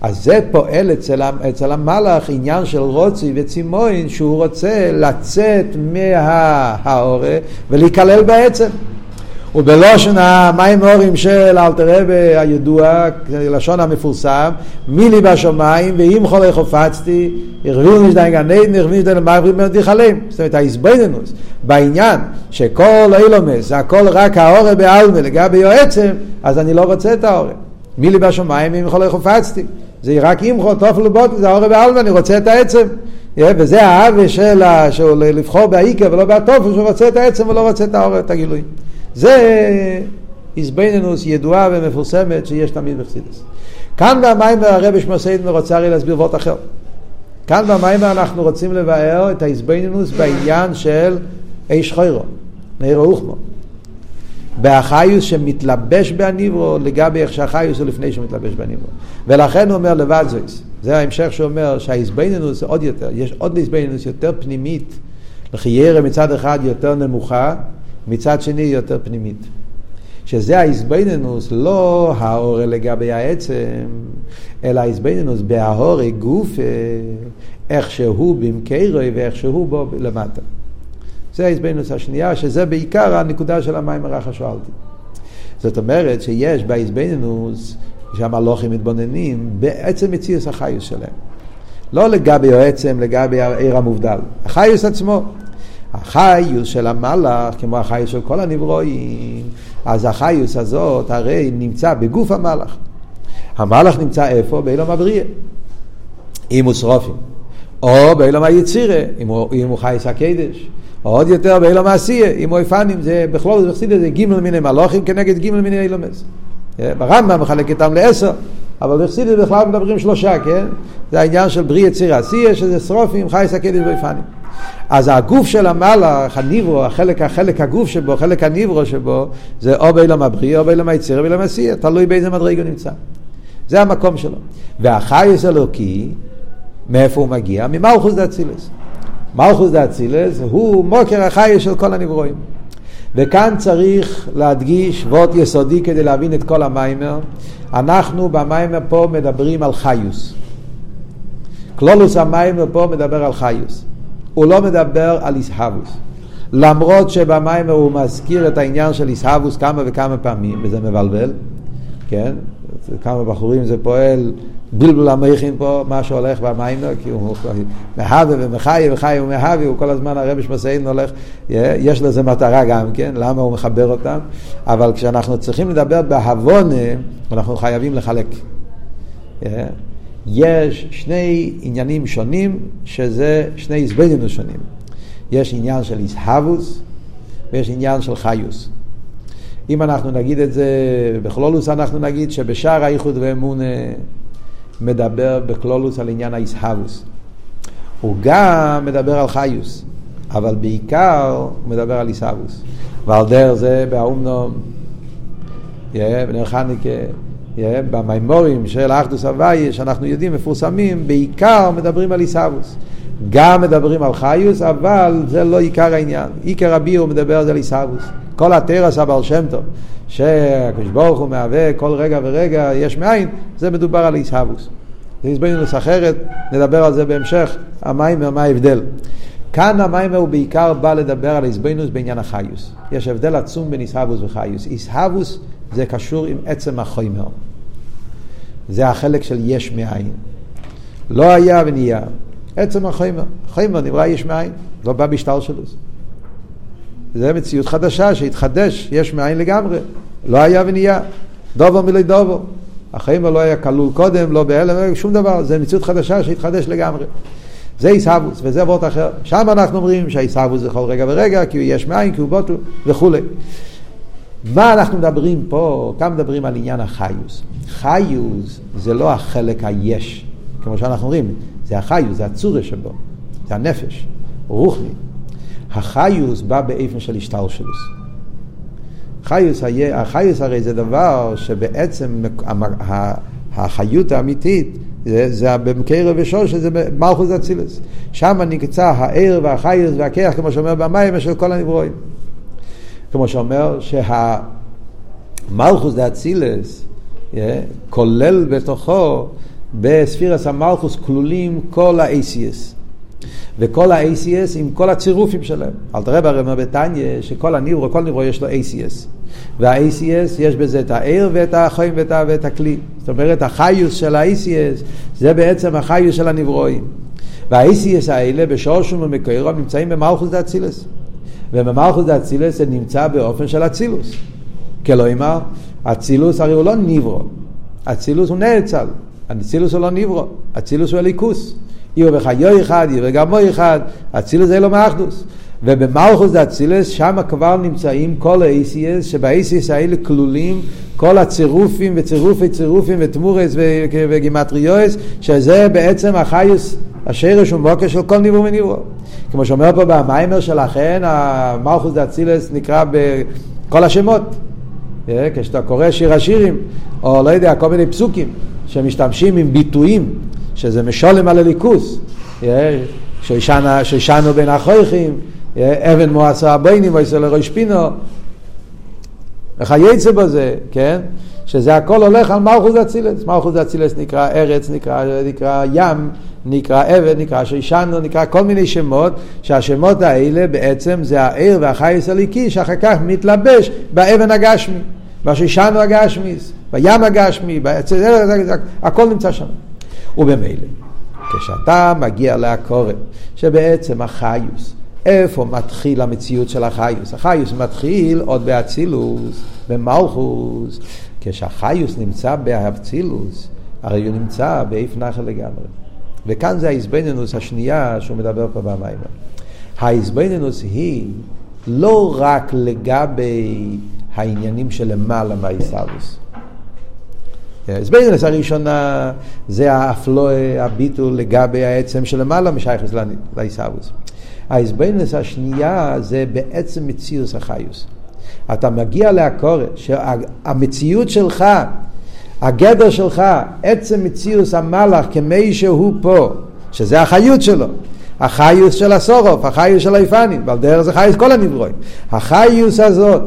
אז זה פועל אצל, אצל המלאך עניין של רוצי וצימוין שהוא רוצה לצאת מהאורה ולהיכלל בעצם. ובלושן המים הורים של אלתר רבי הידוע, לשון המפורסם, מילי בשמיים, ואם חולי חופצתי, הרביעו נשדיין גן עדן, הרביעו נשדיין למעברים דיכלים. זאת אומרת, ההסבדנוס בעניין שכל אילומס, הכל רק האורה בעלמה לגבי יועצם, אז אני לא רוצה את האורה. מילי בשמיים, ואם חולי חופצתי. זה רק אימחו, תופל ובוטל, זה האורה בעלמה, אני רוצה את העצם. וזה האווה של לבחור בעיקר ולא בהתופל, שהוא רוצה את העצם ולא רוצה את האורה, את הגילויים. זה איזבנינוס ידועה ומפורסמת שיש תמיד בחסידס. כאן במיימר הרבי שמוסיידן רוצה הרי להסביר וורט אחר. כאן במיימר אנחנו רוצים לבאר את האיזבנינוס בעניין של איש חוירו, נעיר אוכמו. באחיוס שמתלבש בהניברו לגבי איך שהחיוס הוא לפני שהוא מתלבש בהניברו. ולכן הוא אומר לבד זויס. זה ההמשך שאומר שהאיזבנינוס עוד יותר, יש עוד איזבנינוס יותר פנימית, לחיירה מצד אחד יותר נמוכה, מצד שני יותר פנימית. שזה ההזבנינוס, לא האורה לגבי העצם, אלא ההזבנינוס בהאורה גוף, איך שהוא במקרוי ואיך שהוא בו למטה. זה ההזבנינוס השנייה, שזה בעיקר הנקודה של המים הרחה שאלתי. זאת אומרת שיש בהזבנינוס, שהמלוכים מתבוננים, בעצם מציאוס החיוס שלהם. לא לגבי העצם, לגבי העיר המובדל. החיוס עצמו. החיוס של המלאך, כמו החיוס של כל הנברואים, אז החיוס הזאת הרי נמצא בגוף המלאך. המלאך נמצא איפה? באילום הבריאה. אם הוא שרופים. או באילום היצירה, אם הוא, אם הוא חייס הקדש. או עוד יותר באילום העשייה, אם הוא יפנים, זה בכלול, זה בחסידה, זה גימל מיני מלוכים כנגד גימל מיני אילומס. ברמב"ם מחלק איתם לעשר, אבל בחסידה בכלל מדברים שלושה, כן? זה העניין של בריא יציר עשייה, שזה שרופים, חייס הקדש ויפנים. אז הגוף של המלאך, הניברו, החלק, החלק הגוף שבו, חלק הניברו שבו, זה או באילם הבריא, או באילם היציר, או באילם הסיע, תלוי באיזה מדרג הוא נמצא. זה המקום שלו. והחייס אלוקי, מאיפה הוא מגיע? ממלכוס דאצילס. מלכוס דאצילס הוא מוקר החייס של כל הנברואים. וכאן צריך להדגיש וורט יסודי כדי להבין את כל המיימר. אנחנו במיימר פה מדברים על חיוס. קלולוס המיימר פה מדבר על חיוס. הוא לא מדבר על איסהבוס. למרות שבמיימר הוא מזכיר את העניין של איסהבוס כמה וכמה פעמים, וזה מבלבל, כן? כמה בחורים זה פועל בלבל המכין פה, מה שהולך במיימר, כי הוא מהווה ומחיה וחיה ומהווה, הוא כל הזמן הרבי שמסיין הולך, יש לזה מטרה גם כן, למה הוא מחבר אותם, אבל כשאנחנו צריכים לדבר בהבונה, אנחנו חייבים לחלק. יש שני עניינים שונים, שזה שני איזבנינוס שונים. יש עניין של איסהבוס ויש עניין של חיוס. אם אנחנו נגיד את זה בכלולוס, אנחנו נגיד שבשער האיחוד ואמונה מדבר בכלולוס על עניין האיסהבוס. הוא גם מדבר על חיוס, אבל בעיקר הוא מדבר על איסהבוס. ועל דרך זה באומנום, בנר חניקה, במימורים של האחדוס הוויה, שאנחנו יודעים, מפורסמים, בעיקר מדברים על עיסאוווס. גם מדברים על חיוס, אבל זה לא עיקר העניין. עיקר הביאו הוא מדבר על עיסאוווס. כל התרס הבעל שם טוב, שהקדוש ברוך הוא מהווה כל רגע ורגע יש מאין, זה מדובר על עיסאוווס. זה הסברינוס אחרת, נדבר על זה בהמשך, המיימר, מה ההבדל. כאן המיימר הוא בעיקר בא לדבר על הסברינוס בעניין החיוס. יש הבדל עצום בין איסהבוס וחיוס. איסהבוס זה קשור עם עצם החומר. זה החלק של יש מאין. לא היה ונהיה. עצם החומר. חומר נברא יש מאין, לא בא בשטר שלו. זה מציאות חדשה שהתחדש, יש מאין לגמרי. לא היה ונהיה. דובו מילי דובו. החומר לא היה כלול קודם, לא בהלם, שום דבר. זה מציאות חדשה שהתחדש לגמרי. זה עיסאוווס, וזה אבות אחר. שם אנחנו אומרים שהעיסאוווס זה כל רגע ורגע, כי הוא יש מאין, כי הוא בוטל וכולי. מה אנחנו מדברים פה? כאן מדברים על עניין החיוס. חיוס זה לא החלק היש, כמו שאנחנו אומרים, זה החיוס, זה הצורה שבו, זה הנפש, רוחני. החיוס בא באיפן של השתלשלוס. חיוס, החיוס הרי זה דבר שבעצם החיות האמיתית זה, זה במקרה ושור שזה מלכוס אצילס. שם נקצה הער והחיוס והכיח, כמו שאומר במים, של כל הנברואים. כמו שאומר שהמלכוס דאצילס כולל בתוכו בספירס המלכוס כלולים כל ה-ACS. וכל ה-ACS עם כל הצירופים שלהם. אל תראה ברמר בתניא שכל הניברו, כל ניברו יש לו ACS. וה-ACS יש בזה את הער ואת החיים ואת, ואת הכלי. זאת אומרת החיוס של ה-ACS זה בעצם החיוס של הנברואים. וה-ACS האלה בשורשום ומקורו נמצאים במלכוס דאצילס. ובמלכוס דאצילס זה נמצא באופן של אצילוס. כלומר, אצילוס הרי הוא לא ניברו. אצילוס הוא נאצל. אצילוס הוא לא ניברו. אצילוס הוא אליקוס. יהיו בחיו אחד, יהיו בגמו אחד, אצילוס זה לא מאחדוס. ובמלכוס דאצילס, שם כבר נמצאים כל ה-ACS, האלה כלולים כל הצירופים וצירופי צירופים ותמורס וגימטריואס, שזה בעצם החיוס, השרש ומוקר של כל ניבור וניבור. כמו שאומר פה במיימר שלכן, המלכוס דאצילס נקרא בכל השמות. אה, כשאתה קורא שיר השירים, או לא יודע, כל מיני פסוקים שמשתמשים עם ביטויים שזה משולם על הליכוס, שישנו בין החויכים, אבן מועצה הביינים ויסו לראש פינו, וכייצא בזה, כן? שזה הכל הולך על מלכוס אצילס. מלכוס אצילס נקרא ארץ, נקרא, נקרא ים, נקרא אבן, נקרא שישנו, נקרא כל מיני שמות, שהשמות האלה בעצם זה העיר והחייס הליקי שאחר כך מתלבש באבן הגשמי, בשישנו הגשמיס, בים הגשמי, הכל נמצא שם. ובמילא, כשאתה מגיע לעקורת, שבעצם החיוס, איפה מתחיל המציאות של החיוס? החיוס מתחיל עוד באצילוס, במלכוס. כשהחיוס נמצא באצילוס, הרי הוא נמצא באיף נחל לגמרי. וכאן זה ההזבנינוס השנייה שהוא מדבר פה במים. ההזבנינוס היא לא רק לגבי העניינים שלמעלה מהאיסאוויס. הסבינס הראשונה זה האפלואי, הביטול לגבי העצם שלמעלה משייכס לעיסאוויס. ההסבינס השנייה זה בעצם מציאוס החיוס. אתה מגיע לעקורת, שהמציאות שלך, הגדר שלך, עצם מציאוס המלאך כמי שהוא פה, שזה החיות שלו. החיוס של הסורוף, החיוס של היפנים, ועל דרך זה חיוס כל הנברואים. החיוס הזאת,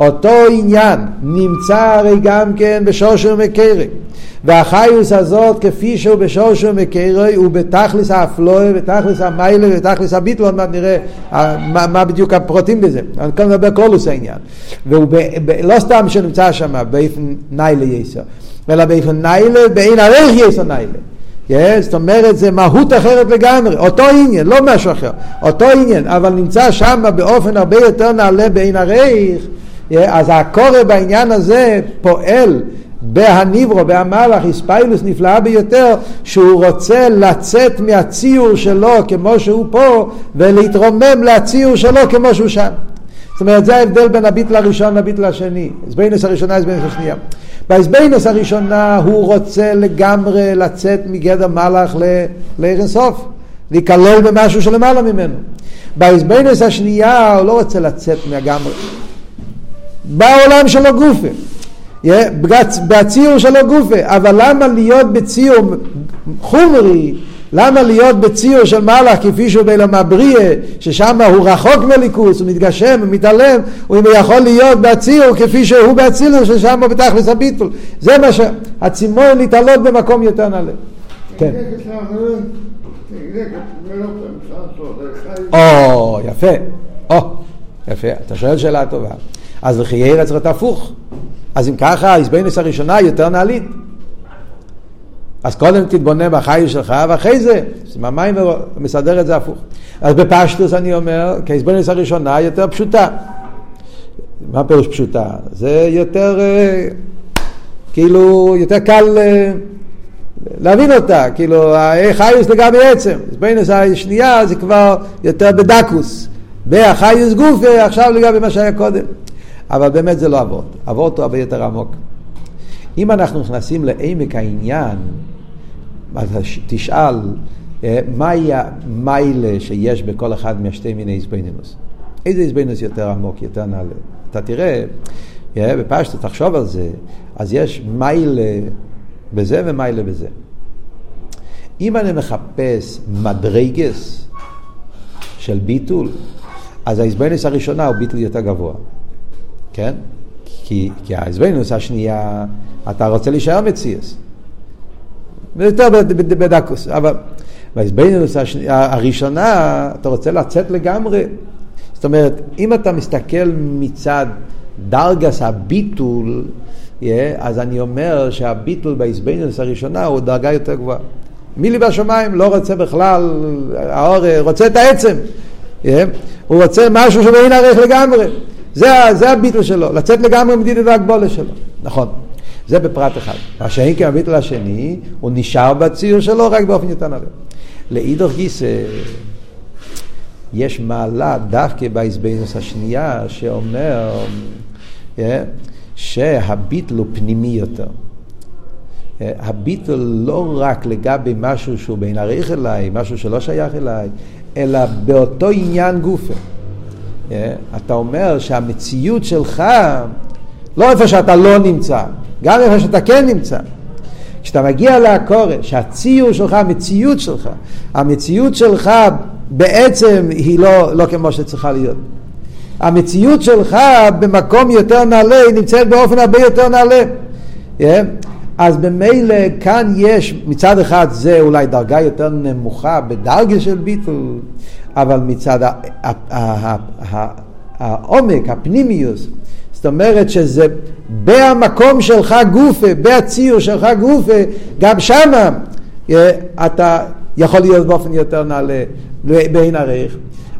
אותו עניין נמצא הרי גם כן בשורשו מקרי. והחיוס הזאת כפי שהוא בשורשו מקרי הוא בתכלס האפלואה, בתכלס המיילה, בתכלס הביטל, עוד מעט נראה מה, מה בדיוק הפרוטים בזה. אני כאן מדבר קולוס העניין. והוא ב, ב, לא סתם שנמצא שם באיפן ניילה יסר, אלא באיפן ניילה, באין ערך יסר ניילה. Yeah, זאת אומרת זה מהות אחרת לגמרי, אותו עניין, לא משהו אחר, אותו עניין, אבל נמצא שם באופן הרבה יותר נעלה בעין הרייך, אז הקורא בעניין הזה פועל בהניברו, בהמלאך, איספיילוס נפלאה ביותר, שהוא רוצה לצאת מהציור שלו כמו שהוא פה, ולהתרומם לציור שלו כמו שהוא שם. זאת אומרת, זה ההבדל בין הביטל הראשון לביטל השני. הסבינוס הראשונה, הסבינוס השנייה. בהסבינוס הראשונה הוא רוצה לגמרי לצאת מגדר מלאך לערן סוף, להיכלל במשהו שלמעלה ממנו. בהסבינוס השנייה הוא לא רוצה לצאת לגמרי. בעולם שלו גופה. בציור שלו גופה, אבל למה להיות בציור חומרי למה להיות בציור של מלאך כפי שהוא בעולם הבריאה, ששם הוא רחוק מליכוס, הוא מתגשם, הוא מתעלם, הוא יכול להיות בציור כפי שהוא בציור ששם הוא בתכלס הביטול. זה מה שהצימון להתעלות במקום יותר נעלה. כן. או, יפה. או, יפה. אתה שואל שאלה טובה. אז לכי ארץ צריך הפוך. אז אם ככה, ההזבנס הראשונה יותר נעלית. אז קודם תתבונן בחיים שלך, ואחרי זה, המים מסדר את זה הפוך. אז בפשטוס אני אומר, כהסבנס הראשונה יותר פשוטה. מה פירוש פשוטה? זה יותר, אה, כאילו, יותר קל אה, להבין אותה, כאילו, חיוס לגבי עצם. הסבנס השנייה זה כבר יותר בדקוס. בהחיוס גופי, עכשיו לגבי מה שהיה קודם. אבל באמת זה לא אבות, אבות הוא הרבה יותר עמוק. אם אנחנו נכנסים לעמק העניין, אז תשאל, אה, מהי המיילה שיש בכל אחד מהשתי מיני איזבנינוס? איזה איזבנינוס יותר עמוק, יותר נעלה? אתה תראה, אה, בפשטו, תחשוב על זה, אז יש מיילה בזה ומיילה בזה. אם אני מחפש מדרגס של ביטול, אז האיזבנינוס הראשונה הוא ביטול יותר גבוה. כן? כי, כי האיזבנינוס השנייה, אתה רוצה להישאר מציאס. יותר בדקוס, אבל באיזבנינוס הראשונה, אתה רוצה לצאת לגמרי. זאת אומרת, אם אתה מסתכל מצד דרגס הביטול, yeah, אז אני אומר שהביטול באיזבנינוס הראשונה הוא דרגה יותר גבוהה. מילי בשמיים לא רוצה בכלל, האור רוצה את העצם. Yeah, הוא רוצה משהו שבאין ערך לגמרי. זה, זה הביטל שלו, לצאת לגמרי מדידת ההגבולה שלו. נכון. זה בפרט אחד. מה שאין כן הביטל השני, הוא נשאר בציור שלו רק באופן יותר נעלה. לאידוך גיסא, יש מעלה דווקא באיזבנוס השנייה, שאומר yeah, שהביטל הוא פנימי יותר. Yeah, הביטל לא רק לגבי משהו שהוא בין עריך אליי, משהו שלא שייך אליי, אלא באותו עניין גופה. אתה אומר שהמציאות שלך, לא איפה שאתה לא נמצא, גם איפה שאתה כן נמצא. כשאתה מגיע לעקורת, שהציור שלך, המציאות שלך, המציאות שלך בעצם היא לא, לא כמו שצריכה להיות. המציאות שלך במקום יותר נעלה, היא נמצאת באופן הרבה יותר נעלה. Yeah. אז במילא כאן יש, מצד אחד זה אולי דרגה יותר נמוכה בדרגה של ביטול, אבל מצד העומק, הפנימיוס, זאת אומרת שזה במקום שלך גופה, בהציור שלך גופה, גם שמה אה, אתה יכול להיות באופן יותר נעלה בעין ערך.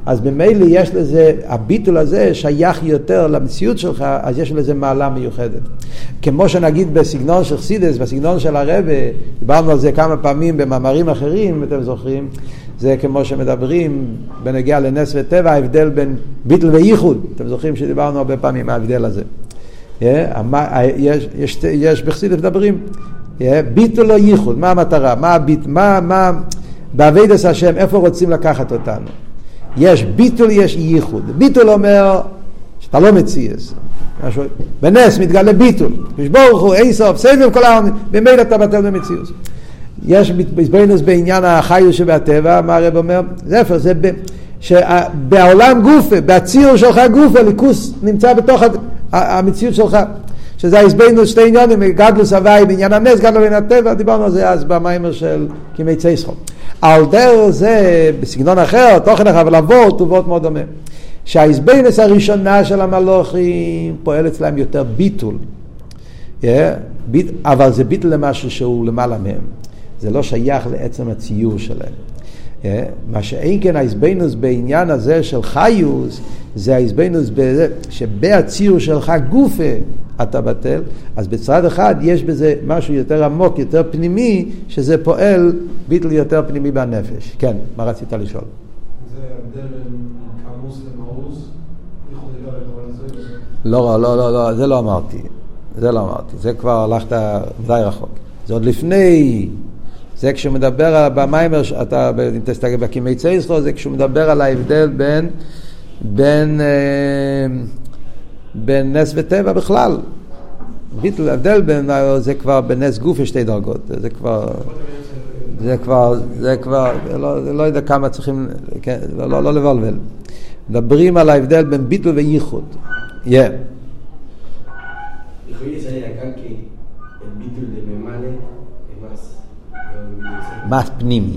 אז ממילא יש לזה, הביטול הזה שייך יותר למציאות שלך, אז יש לזה מעלה מיוחדת. כמו שנגיד בסגנון של חסידס, בסגנון של הרבה, דיברנו על זה כמה פעמים במאמרים אחרים, אם אתם זוכרים, זה כמו שמדברים בנגיע לנס וטבע, ההבדל בין ביטל וייחוד. אתם זוכרים שדיברנו הרבה פעמים מההבדל הזה. יש, יש, יש בחסידס מדברים, ביטל או ייחוד, מה המטרה? מה הביט, מה, מה, בעבידת השם, איפה רוצים לקחת אותנו? יש ביטול, יש ייחוד. ביטול אומר שאתה לא מציאס. בנס מתגלה ביטול. ברוך הוא, אין סוף, סבב כל העולם, במילא אתה בטל במציאות. יש בזבנוס בעניין החיוס שבהטבע, מה הרב אומר? זה איפה, זה ב... שבעולם גופה, בציור שלך גופה, ליכוס נמצא בתוך המציאות שלך. שזה ההסבנו שתי עניונים, גדלוס הוואי בעניין הנס, גדלו בעניין הטבע, דיברנו על זה אז במיימר של כימי צייסחו. על דרך זה, בסגנון אחר, תוכן אחר, אבל עבור תובות מאוד דומה. שההסבנס הראשונה של המלוכים פועל אצלם יותר ביטול. Yeah, ביט, אבל זה ביטול למשהו שהוא למעלה מהם. זה לא שייך לעצם הציור שלהם. Yeah, מה שאין כן ההסבנוס בעניין הזה של חיוס, זה ההסבנוס שבהציור שלך גופה אתה בטל, אז בצד אחד יש בזה משהו יותר עמוק, יותר פנימי, שזה פועל ביטל יותר פנימי בנפש. כן, מה רצית לשאול? זה הבדל בין קמוס למאוס? לא, לא, לא, לא, זה לא אמרתי. זה לא אמרתי. זה כבר הלכת די רחוק. זה עוד לפני... זה כשהוא מדבר על במיימר, אתה, אם תסתכל בקימי צייסחו, זה כשהוא מדבר על ההבדל בין, בין, אה, בין נס וטבע בכלל. ביטל, הבדל בין, זה כבר בנס גוף יש שתי דרגות, זה כבר, זה כבר, זה כבר, לא, לא יודע כמה צריכים, כן, לא, לא, לבלבל. מדברים על ההבדל בין ביטל וייחוד. Yeah. מס פנימי.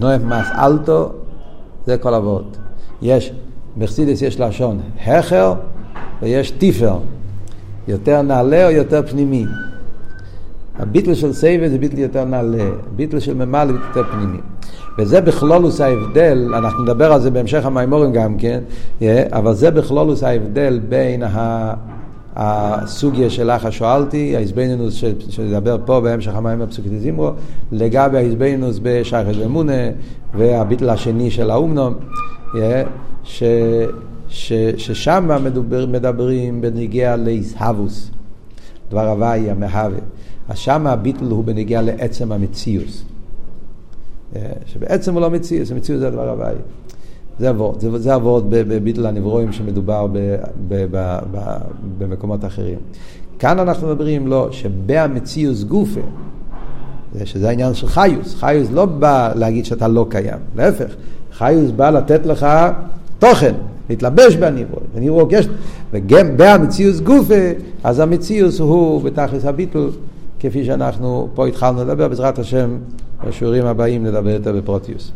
נוהב מס אלטו, זה כל אבות. יש, בחסידס יש לשון הכר ויש טיפר. יותר נעלה או יותר פנימי. הביטל של סייבה זה ביטל יותר נעלה, ביטל של ממלא זה יותר פנימי. וזה בכלולוס ההבדל, אנחנו נדבר על זה בהמשך המימורים גם כן, אבל זה בכלולוס ההבדל בין הסוגיה שלך שואלתי, ההזבנינוס שנדבר פה בהמשך המים הפסוקית זימרו, לגבי ההזבנינוס בשייכת ומונה והביטל השני של האומנום, ש... ש, ששם מדבר, מדברים בנגיע לאיסהבוס, דבר הוואי המהווה. אז שם הביטול הוא בנגיע לעצם המציאוס. שבעצם הוא לא מציאוס, המציאוס זה הדבר הוואי. זה אבות, זה, זה אבות בביטול הנברואים שמדובר ב, ב, ב, ב, במקומות אחרים. כאן אנחנו מדברים לא, שבהמציאוס גופה, שזה העניין של חיוס. חיוס לא בא להגיד שאתה לא קיים, להפך, חיוס בא לתת לך תוכן, להתלבש בניברואים. בניברואים יש, וגם בהמציאוס גופה, אז המציאוס הוא בתכלס הביטול, כפי שאנחנו פה התחלנו לדבר, בעזרת השם, בשיעורים הבאים נדבר יותר בפרוטיוס.